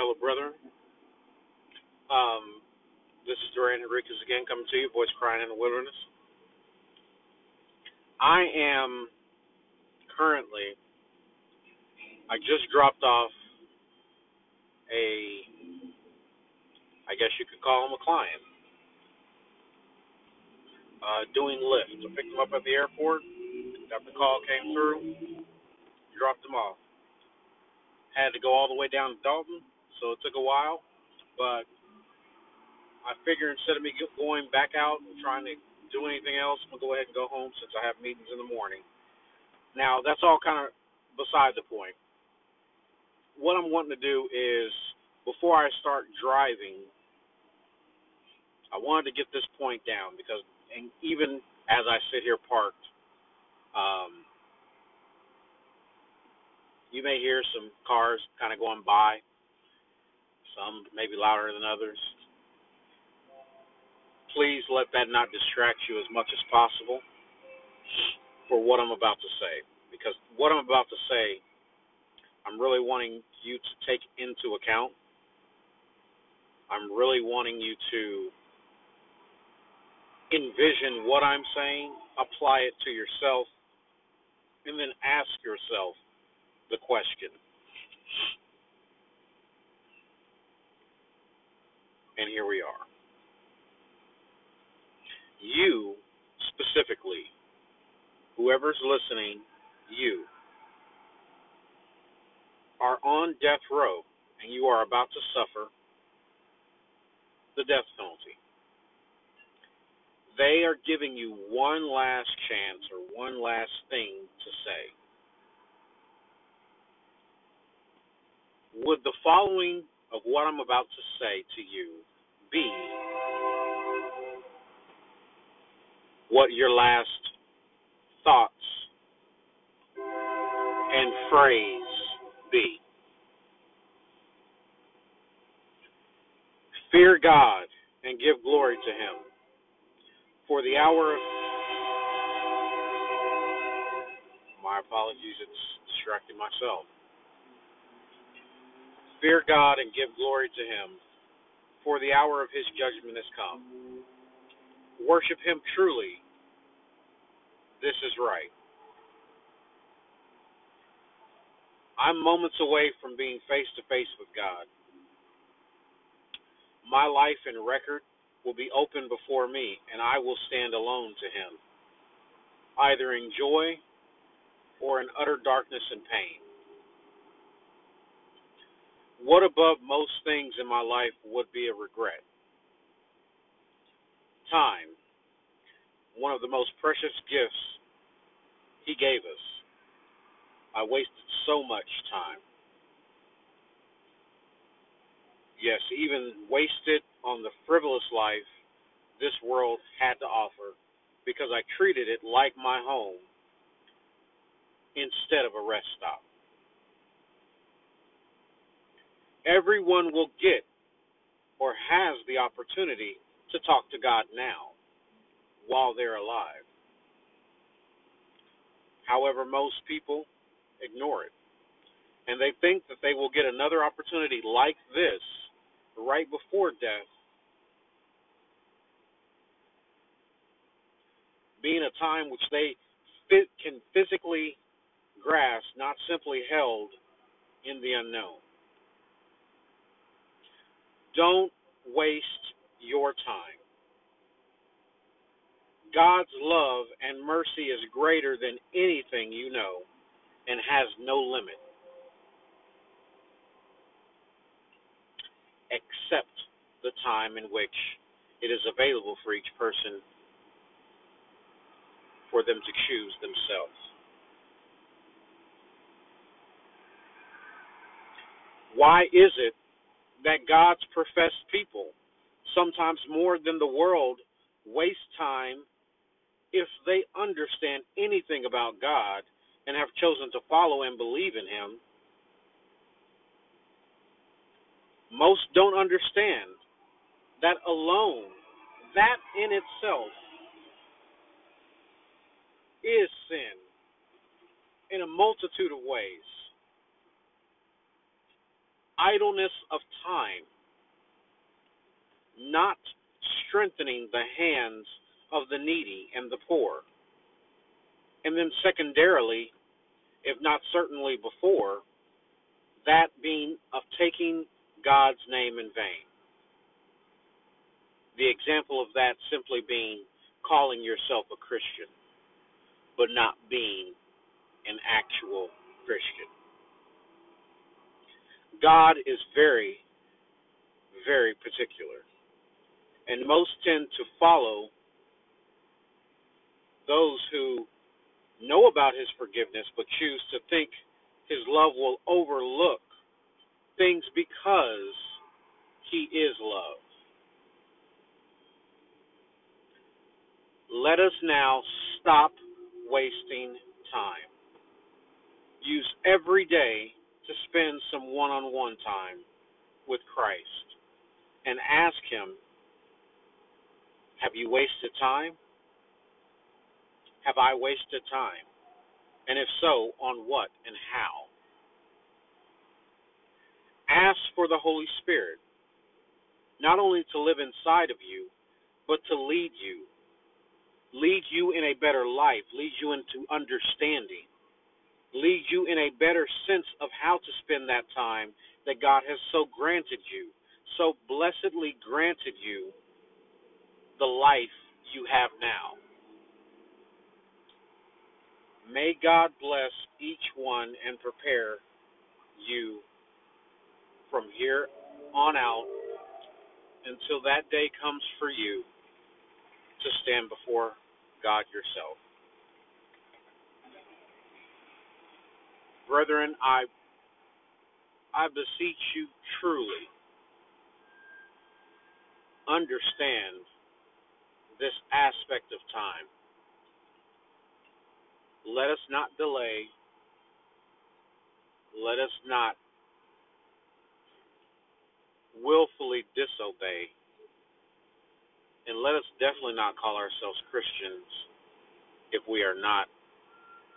fellow brethren. Um, this is Duran Enriquez again coming to you, voice crying in the wilderness. I am currently, I just dropped off a, I guess you could call him a client, uh, doing Lyft. I picked him up at the airport, got the call, came through, dropped him off. Had to go all the way down to Dalton, so it took a while, but I figure instead of me going back out and trying to do anything else, I'm gonna go ahead and go home since I have meetings in the morning. Now that's all kind of beside the point. What I'm wanting to do is before I start driving, I wanted to get this point down because, and even as I sit here parked, um, you may hear some cars kind of going by, some maybe louder than others. Please let that not distract you as much as possible for what I'm about to say. Because what I'm about to say, I'm really wanting you to take into account. I'm really wanting you to envision what I'm saying, apply it to yourself, and then ask yourself the question. And here we are. You, specifically, whoever's listening, you, are on death row and you are about to suffer the death penalty. They are giving you one last chance or one last thing to say. Would the following of what I'm about to say to you be what your last thoughts and phrase be? Fear God and give glory to Him. For the hour of. My apologies, it's distracting myself. Fear God and give glory to Him, for the hour of His judgment has come. Worship Him truly. This is right. I'm moments away from being face to face with God. My life and record will be open before me, and I will stand alone to Him, either in joy or in utter darkness and pain. What above most things in my life would be a regret? Time, one of the most precious gifts He gave us. I wasted so much time. Yes, even wasted on the frivolous life this world had to offer because I treated it like my home instead of a rest stop. Everyone will get or has the opportunity to talk to God now while they're alive. However, most people ignore it. And they think that they will get another opportunity like this right before death, being a time which they can physically grasp, not simply held in the unknown. Don't waste your time. God's love and mercy is greater than anything you know and has no limit. Except the time in which it is available for each person for them to choose themselves. Why is it that God's professed people, sometimes more than the world, waste time if they understand anything about God and have chosen to follow and believe in Him? Most don't understand that alone, that in itself, is sin in a multitude of ways. Idleness of time, not strengthening the hands of the needy and the poor. And then, secondarily, if not certainly before, that being of taking God's name in vain. The example of that simply being calling yourself a Christian, but not being an actual Christian. God is very, very particular. And most tend to follow those who know about his forgiveness but choose to think his love will overlook things because he is love. Let us now stop wasting time. Use every day to spend some one on one time with Christ and ask Him Have you wasted time? Have I wasted time? And if so, on what and how? Ask for the Holy Spirit, not only to live inside of you, but to lead you. Lead you in a better life, lead you into understanding, lead you in a better sense of how to spend that time that God has so granted you, so blessedly granted you the life you have now. May God bless each one and prepare you from here on out until that day comes for you to stand before God yourself. Brethren, I I beseech you truly understand this aspect of time let us not delay. Let us not willfully disobey. And let us definitely not call ourselves Christians if we are not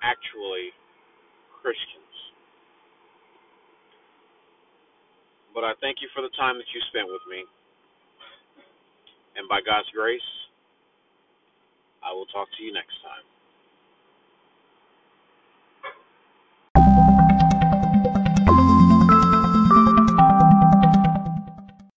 actually Christians. But I thank you for the time that you spent with me. And by God's grace, I will talk to you next time.